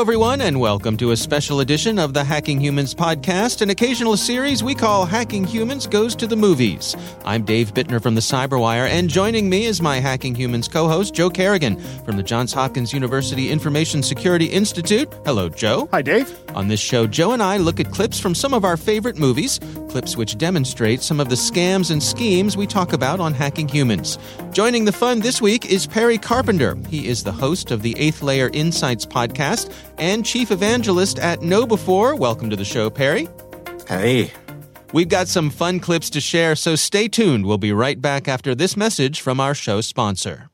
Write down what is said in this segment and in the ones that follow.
Hello, everyone, and welcome to a special edition of the Hacking Humans podcast, an occasional series we call Hacking Humans Goes to the Movies. I'm Dave Bittner from the Cyberwire, and joining me is my Hacking Humans co host, Joe Carrigan from the Johns Hopkins University Information Security Institute. Hello, Joe. Hi, Dave. On this show, Joe and I look at clips from some of our favorite movies, clips which demonstrate some of the scams and schemes we talk about on Hacking Humans. Joining the fun this week is Perry Carpenter. He is the host of the Eighth Layer Insights podcast and chief evangelist at KnowBe4. Welcome to the show, Perry. Hey. We've got some fun clips to share, so stay tuned. We'll be right back after this message from our show sponsor.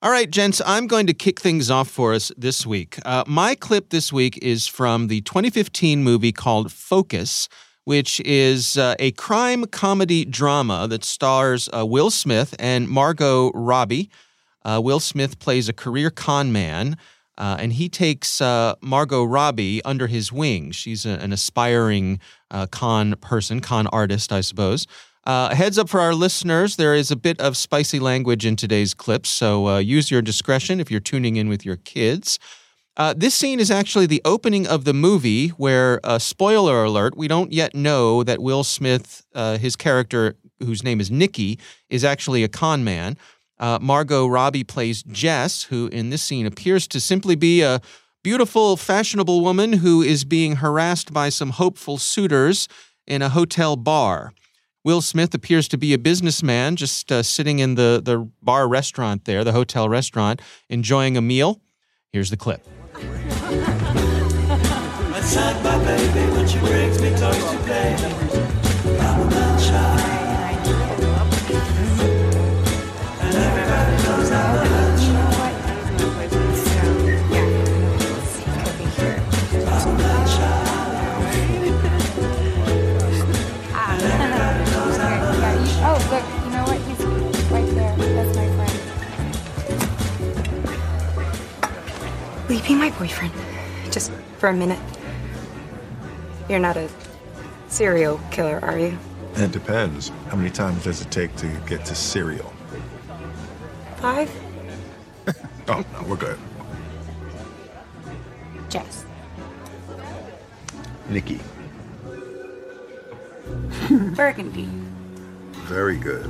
All right, gents, I'm going to kick things off for us this week. Uh, my clip this week is from the 2015 movie called Focus, which is uh, a crime comedy drama that stars uh, Will Smith and Margot Robbie. Uh, Will Smith plays a career con man. Uh, and he takes uh, Margot Robbie under his wing. She's a, an aspiring con person, con artist, I suppose. Uh, heads up for our listeners, there is a bit of spicy language in today's clips, so uh, use your discretion if you're tuning in with your kids. Uh, this scene is actually the opening of the movie where, spoiler alert, we don't yet know that Will Smith, his character, whose name is Nicky, is actually a con man. Uh, Margot Robbie plays Jess, who in this scene appears to simply be a beautiful, fashionable woman who is being harassed by some hopeful suitors in a hotel bar. Will Smith appears to be a businessman just uh, sitting in the, the bar restaurant there, the hotel restaurant, enjoying a meal. Here's the clip. for a minute. You're not a serial killer, are you? It depends. How many times does it take to get to serial? Five? Oh, no, we're good. Jess. Nikki, Burgundy. very good.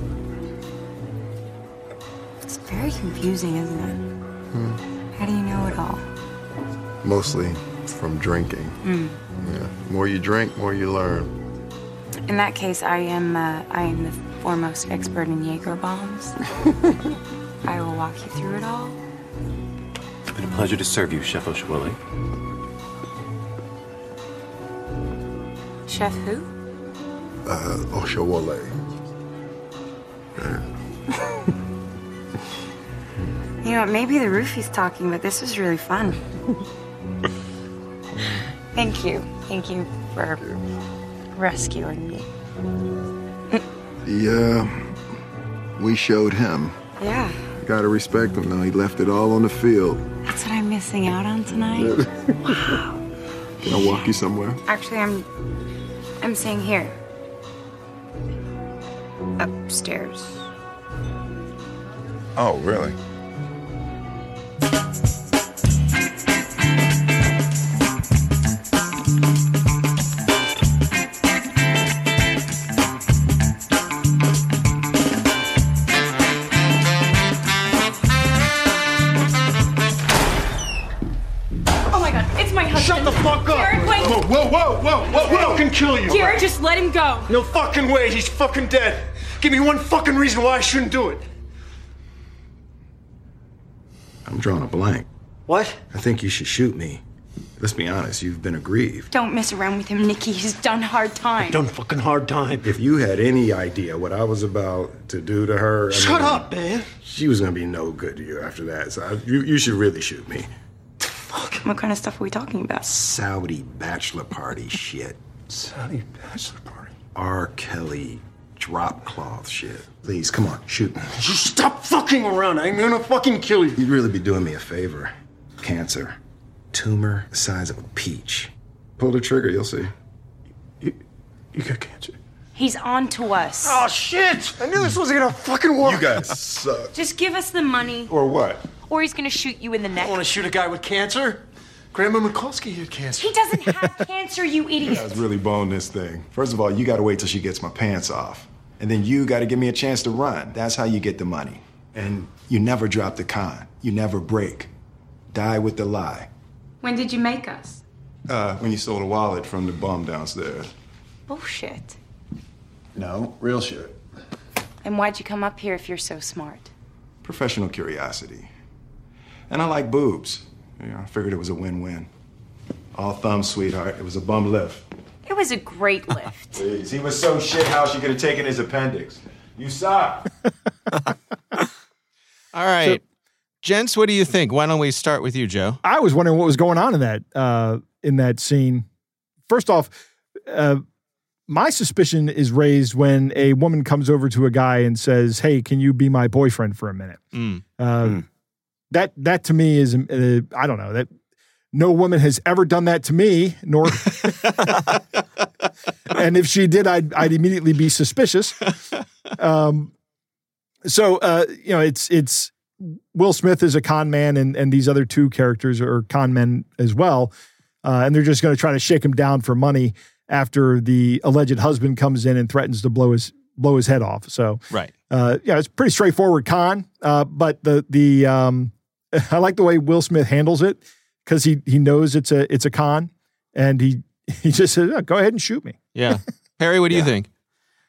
It's very confusing, isn't it? Hmm. How do you know it all? Mostly from drinking. Yeah. More you drink, more you learn. In that case, I am uh, I am the foremost expert in Jaeger bombs. I will walk you through it all. It's been a pleasure to serve you, Chef Oshawili. Chef who? Uh, Oshawole. You know, maybe the roofie's talking, but this was really fun. Thank you. Thank you for rescuing me. Yeah. Uh, we showed him. Yeah, Gotta respect him, though. He left it all on the field. that's what I'm missing out on tonight. Can I walk you somewhere? Actually, I'm I'm staying here. Upstairs. Oh, really? Just let him go. No fucking way, he's fucking dead. Give me one fucking reason why I shouldn't do it. I'm drawing a blank. What? I think you should shoot me. Let's be honest, you've been aggrieved. Don't mess around with him, Nikki. He's done hard time. Done fucking hard time. If you had any idea what I was about to do to her, I Shut mean, up, man. She was gonna be no good to you after that. So I, you, you should really shoot me. What kind of stuff are we talking about? Saudi bachelor party shit. Saudi bachelor party. R. Kelly drop cloth shit. Please, come on, shoot. Just stop fucking around. I'm gonna fucking kill you. You'd really be doing me a favor. Cancer. Tumor the size of a peach. Pull the trigger, you'll see. You you got cancer. He's on to us. Oh shit! I knew this wasn't gonna fucking work. You guys suck. Just give us the money, Or what? or he's gonna shoot you in the neck. I neck. wanna shoot a guy with cancer. Grandma Mikulski had cancer. He doesn't have cancer, you You idiot. was really bone this thing. First of all, you gotta wait till she gets my pants off. And then you gotta give me a chance to run. That's how you get the money. And you never drop the con. You never break. Die with the lie. When did you make us? Uh, when you stole a wallet from the bum downstairs. Bullshit. No, real shit. And why'd you come up here if you're so smart? Professional curiosity. And I like boobs. You know, I figured it was a win-win. All thumbs, sweetheart. It was a bum lift. It was a great lift. Please. He was so shit how she could have taken his appendix. You suck. All right. Gents, what do you think? Why don't we start with you, Joe? I was wondering what was going on in that uh, in that scene. First off, uh, my suspicion is raised when a woman comes over to a guy and says, "Hey, can you be my boyfriend for a minute?" Mm. Uh, That that to me is uh, I don't know that no woman has ever done that to me, nor and if she did, I'd I'd immediately be suspicious. Um, so uh, you know, it's it's Will Smith is a con man, and and these other two characters are con men as well, uh, and they're just going to try to shake him down for money after the alleged husband comes in and threatens to blow his blow his head off. So Right. uh, yeah, it's pretty straightforward con. Uh, but the the um, I like the way Will Smith handles it because he he knows it's a it's a con, and he he just says, "Oh, "Go ahead and shoot me." Yeah. Perry, what do you think?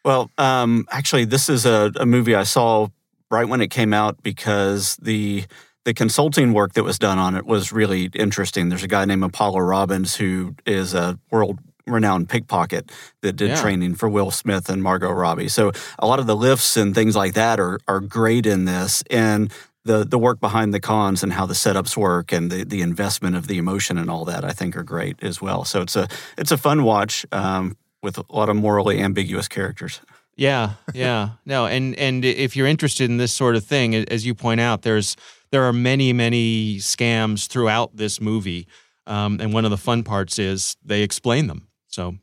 Well, um, actually, this is a, a movie I saw right when it came out because the the consulting work that was done on it was really interesting. There's a guy named Apollo Robbins who is a world renowned pickpocket that did Yeah. training for Will Smith and Margot Robbie. So a lot of the lifts and things like that are are great in this and the the work behind the cons and how the setups work and the the investment of the emotion and all that I think are great as well. So it's a it's a fun watch um, with a lot of morally ambiguous characters. Yeah, yeah. No, and and if you're interested in this sort of thing, as you point out, there's there are many many scams throughout this movie, um, and one of the fun parts is they explain them. So,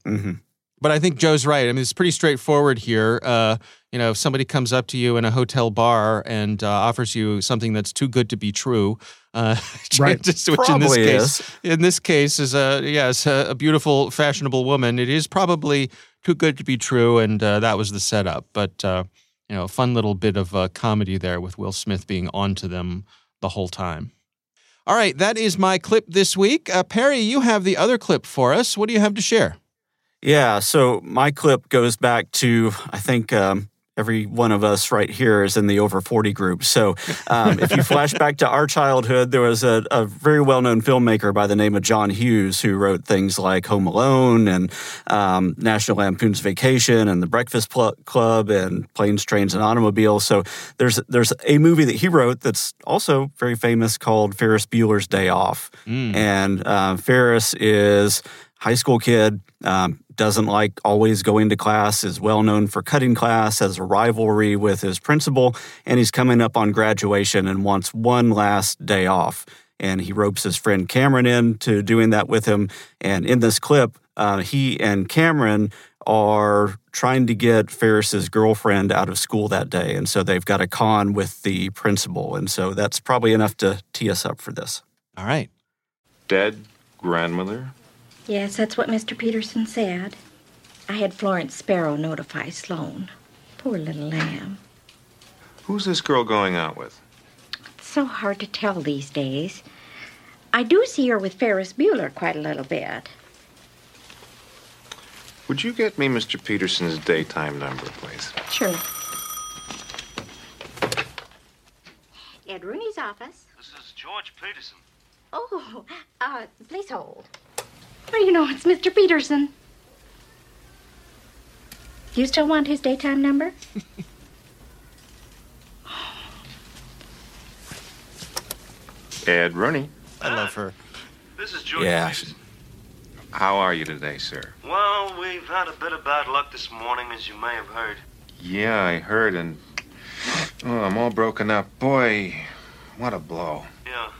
but I think Joe's right. I mean, it's pretty straightforward here. Uh, you know, if somebody comes up to you in a hotel bar and uh, offers you something that's too good to be true, uh, Right. just- which in this Probably case, in this case, is a yes, a, a beautiful, fashionable woman. It is probably too good to be true, and uh, that was the setup. But uh, you know, a fun little bit of uh, comedy there with Will Smith being on to them the whole time. All right, that is my clip this week. Uh, Perry, you have the other clip for us. What do you have to share? Yeah, so my clip goes back to I think um, every one of us right here is in the over 40 group. So um, if you flash back to our childhood, there was a, a very well known filmmaker by the name of John Hughes who wrote things like Home Alone and um, National Lampoon's Vacation and The Breakfast Club and Planes, Trains, and Automobiles. So there's there's a movie that he wrote that's also very famous called Ferris Bueller's Day Off. And uh, Ferris is high school kid, um, doesn't like always going to class, is well known for cutting class, has a rivalry with his principal, and he's coming up on graduation and wants one last day off. And he ropes his friend Cameron in to doing that with him. And in this clip, uh, he and Cameron are trying to get Ferris's girlfriend out of school that day. And so they've got a con with the principal. And so that's probably enough to tee us up for this. All right. Dead grandmother? Yes, that's what Mr. Peterson said. I had Florence Sparrow notify Sloane. Poor little lamb. Who's this girl going out with? It's so hard to tell these days. I do see her with Ferris Bueller quite a little bit. Would you get me Mr. Peterson's daytime number, please? Sure. Ed Rooney's office. This is George Peterson. Oh, uh, please hold. Well, you know, it's Mr. Peterson. Do you still want his daytime number? Ed Rooney. I love her. This is George Yeah. How are you today, sir? Well, we've had a bit of bad luck this morning, as you may have heard. Yeah, I heard, and oh, I'm all broken up. Boy, what a blow. Yeah.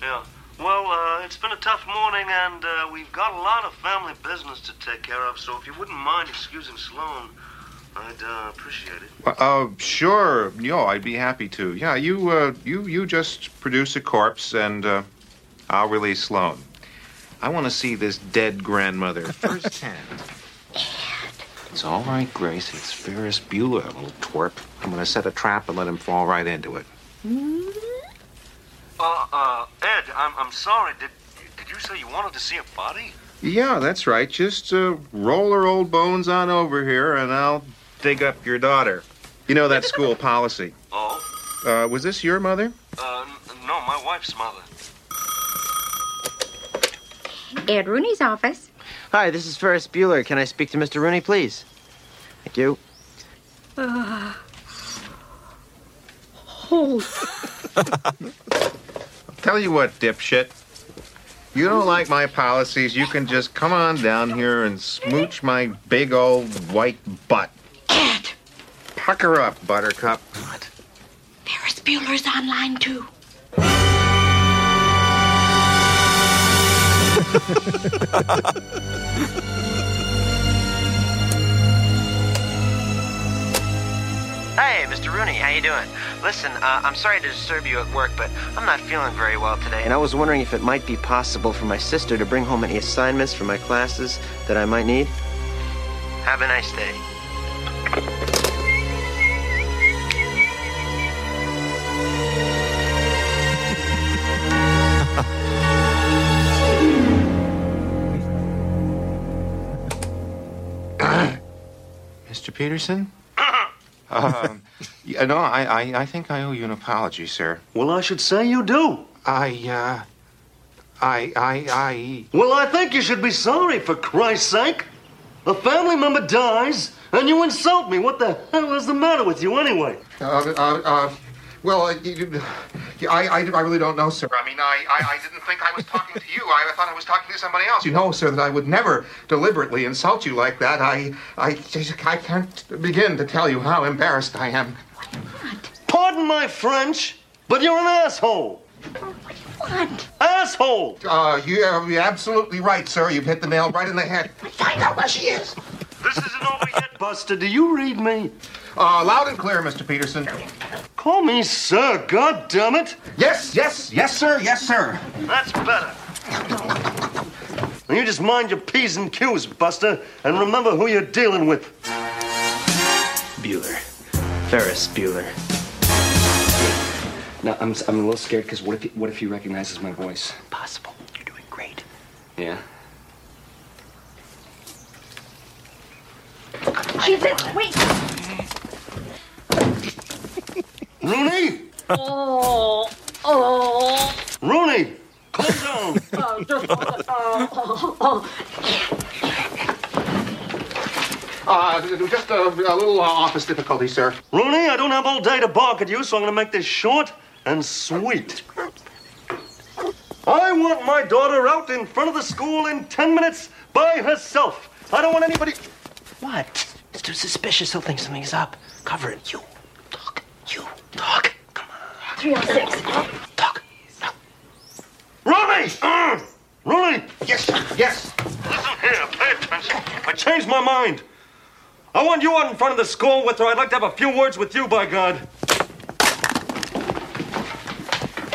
Yeah. Well, uh, it's been a tough morning, and uh, we've got a lot of family business to take care of, so if you wouldn't mind excusing Sloane, I'd uh, appreciate it. Uh, uh, sure. Yo, I'd be happy to. Yeah, you, uh, you, you just produce a corpse, and uh, I'll release Sloane. I want to see this dead grandmother firsthand. It's all right, Grace. It's Ferris Bueller, a little twerp. I'm going to set a trap and let him fall right into it. Uh, uh, Ed, I'm, I'm sorry. Did, did you say you wanted to see a body? Yeah, that's right. Just uh, roll her old bones on over here, and I'll dig up your daughter. You know that school policy. Oh? Uh, was this your mother? Uh, n- no, my wife's mother. Ed Rooney's office. Hi, this is Ferris Bueller. Can I speak to Mr. Rooney, please? Thank you. Uh, oh, Tell you what, dipshit. You don't like my policies, you can just come on down here and smooch my big old white butt. Ed, Pucker up, buttercup. Ferris Bueller's online too. Hey, Mr. Rooney, how you doing? Listen, uh, I'm sorry to disturb you at work, but I'm not feeling very well today, and I was wondering if it might be possible for my sister to bring home any assignments for my classes that I might need. Have a nice day. Mr. Peterson? Um, yeah, no, I, I, I think I owe you an apology, sir. Well, I should say you do. I, uh, I, I, I. Well, I think you should be sorry, for Christ's sake. A family member dies, and you insult me. What the hell is the matter with you, anyway? Uh, uh, uh, well, uh, you, you- I, I, I really don't know, sir. I mean, I, I, I didn't think I was talking to you. I, thought I was talking to somebody else. You know, sir, that I would never deliberately insult you like that. I, I, I can't begin to tell you how embarrassed I am. What? Pardon my French, but you're an asshole. What? Asshole! Uh, you're, you're absolutely right, sir. You've hit the nail right in the head. Find out where she is. This isn't over yet, Buster. Do you read me? Uh, loud and clear, Mr. Peterson. Call me sir, God damn it! Yes, yes, yes, sir, yes, sir. That's better. You just mind your P's and Q's, Buster, and remember who you're dealing with. Bueller. Ferris Bueller. Now, I'm, I'm a little scared because what if, he, what if he recognizes my voice? Possible. You're doing great. Yeah? She's in. Wait. Rooney! Oh. Oh. Rooney! Calm down! Oh, just. Oh. oh. Uh, just a, a little uh, office difficulty, sir. Rooney, I don't have all day to bark at you, so I'm gonna make this short and sweet. I want my daughter out in front of the school in ten minutes by herself. I don't want anybody. What? It's too suspicious. He'll think something's up. Cover it. You. Talk. You. Talk. Come on. 306. Rooney! Uh, Rooney! Yes, yes. Listen here, pay attention. I changed my mind. I want you out in front of the school with her. I'd like to have a few words with you, by God.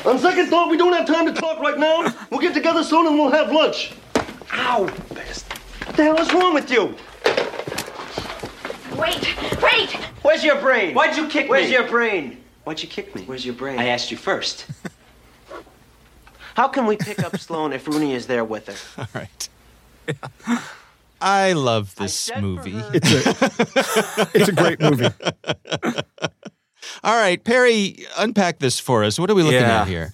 On second thought, we don't have time to talk right now. We'll get together soon and we'll have lunch. Ow! Best. What the hell is wrong with you? Wait. Wait. Where's your brain? Why'd you kick Where's me? Where's your brain? Why'd you kick me? Where's your brain? I asked you first. How can we pick up Sloane if Rooney is there with her? All right. I love this movie. It's a, it's a great movie. All right, Perry, unpack this for us. What are we looking Yeah. at here?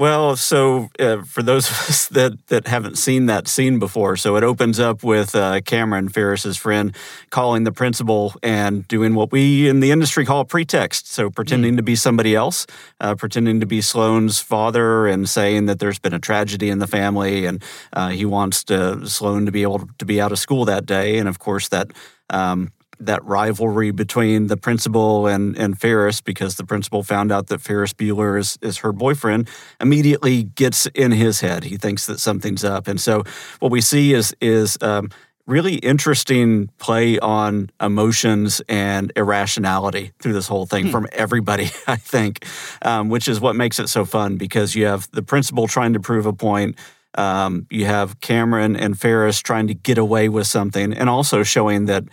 Well, so uh, for those of us that, that haven't seen that scene before, so it opens up with uh, Cameron Ferris's friend calling the principal and doing what we in the industry call pretext. So pretending to be somebody else, uh, pretending to be Sloane's father, and saying that there's been a tragedy in the family, and uh, he wants to, Sloane to be able to be out of school that day. And of course, that um, that rivalry between the principal and and Ferris because the principal found out that Ferris Bueller is is her boyfriend immediately gets in his head. He thinks that something's up, and so what we see is is um, really interesting play on emotions and irrationality through this whole thing Hmm. from everybody, I think, um, which is what makes it so fun because you have the principal trying to prove a point. Um, you have Cameron and Ferris trying to get away with something and also showing that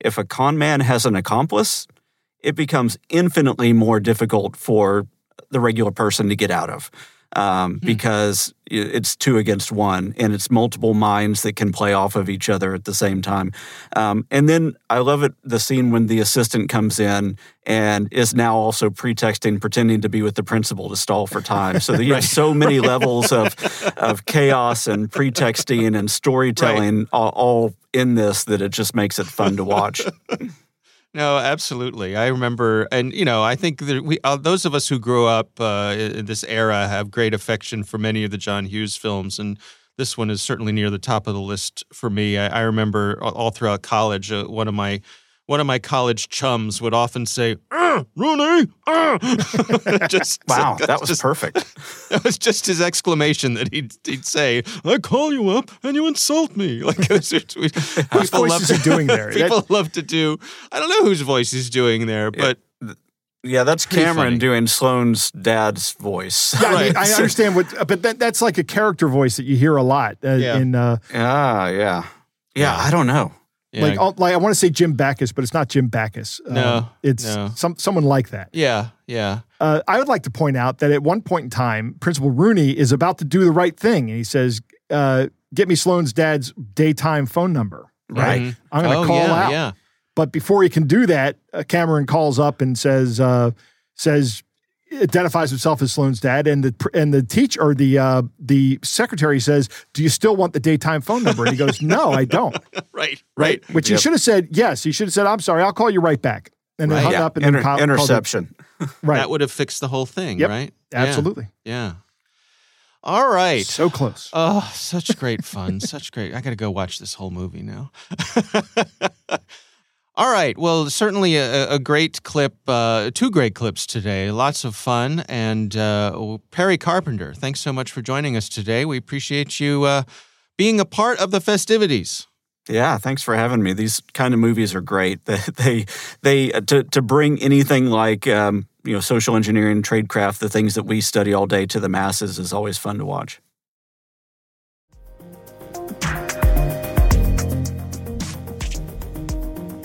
if a con man has an accomplice, it becomes infinitely more difficult for the regular person to get out of um, because it's two against one and it's multiple minds that can play off of each other at the same time. Um, and then I love it the scene when the assistant comes in and is now also pretexting, pretending to be with the principal to stall for time. So that you have so many levels of, of chaos and pretexting and storytelling all, all in this that it just makes it fun to watch. No, absolutely. I remember, and you know, I think that we, uh, those of us who grew up uh, in this era, have great affection for many of the John Hughes films, and this one is certainly near the top of the list for me. I, I remember all- all throughout college, uh, one of my one of my college chums would often say, "Ah, "Rooney, ah!" just Wow, that that's was just- perfect. That was just his exclamation that he'd, he'd say, "I call you up and you insult me." Like it's- it's- we- Whose people voice love is he to- doing there? People love to do. I don't know whose voice he's doing there, but Yeah, that's Pretty Cameron funny. doing Sloane's dad's voice. Yeah, I, mean, I understand what, but that, that's like a character voice that you hear a lot uh, Yeah. in. Uh, Ah, yeah. Yeah, I don't know. Like, all- like I want to say Jim Backus, but it's not Jim Backus. Um, No, it's no. some someone like that. yeah, yeah. Uh, I would like to point out that at one point in time, Principal Rooney is about to do the right thing, and he says, uh, "Get me Sloane's dad's daytime phone number." Right. Mhm. I'm going to Oh, call yeah, out. yeah. But before he can do that, uh, Cameron calls up and says, uh, "says identifies himself as Sloane's dad, and the and the teacher or the uh, the secretary says, "Do you still want the daytime phone number?" And he goes, "No, I don't." right, right. Which he should have said yes. He should have said, "I'm sorry, I'll call you right back," and then hung Yeah. up and then Inter- call- called it- interception. Right. That would have fixed the whole thing, Yep, right? Yeah. absolutely. Yeah. All right. So close. Oh, such great fun. such great. I got to go watch this whole movie now. All right. Well, certainly a, a great clip, uh, two great clips today. Lots of fun. And uh, Perry Carpenter, thanks so much for joining us today. We appreciate you uh, being a part of the festivities. Yeah, thanks for having me. These kind of movies are great. They they, uh, to to bring anything like um, you know social engineering, tradecraft, the things that we study all day to the masses is always fun to watch.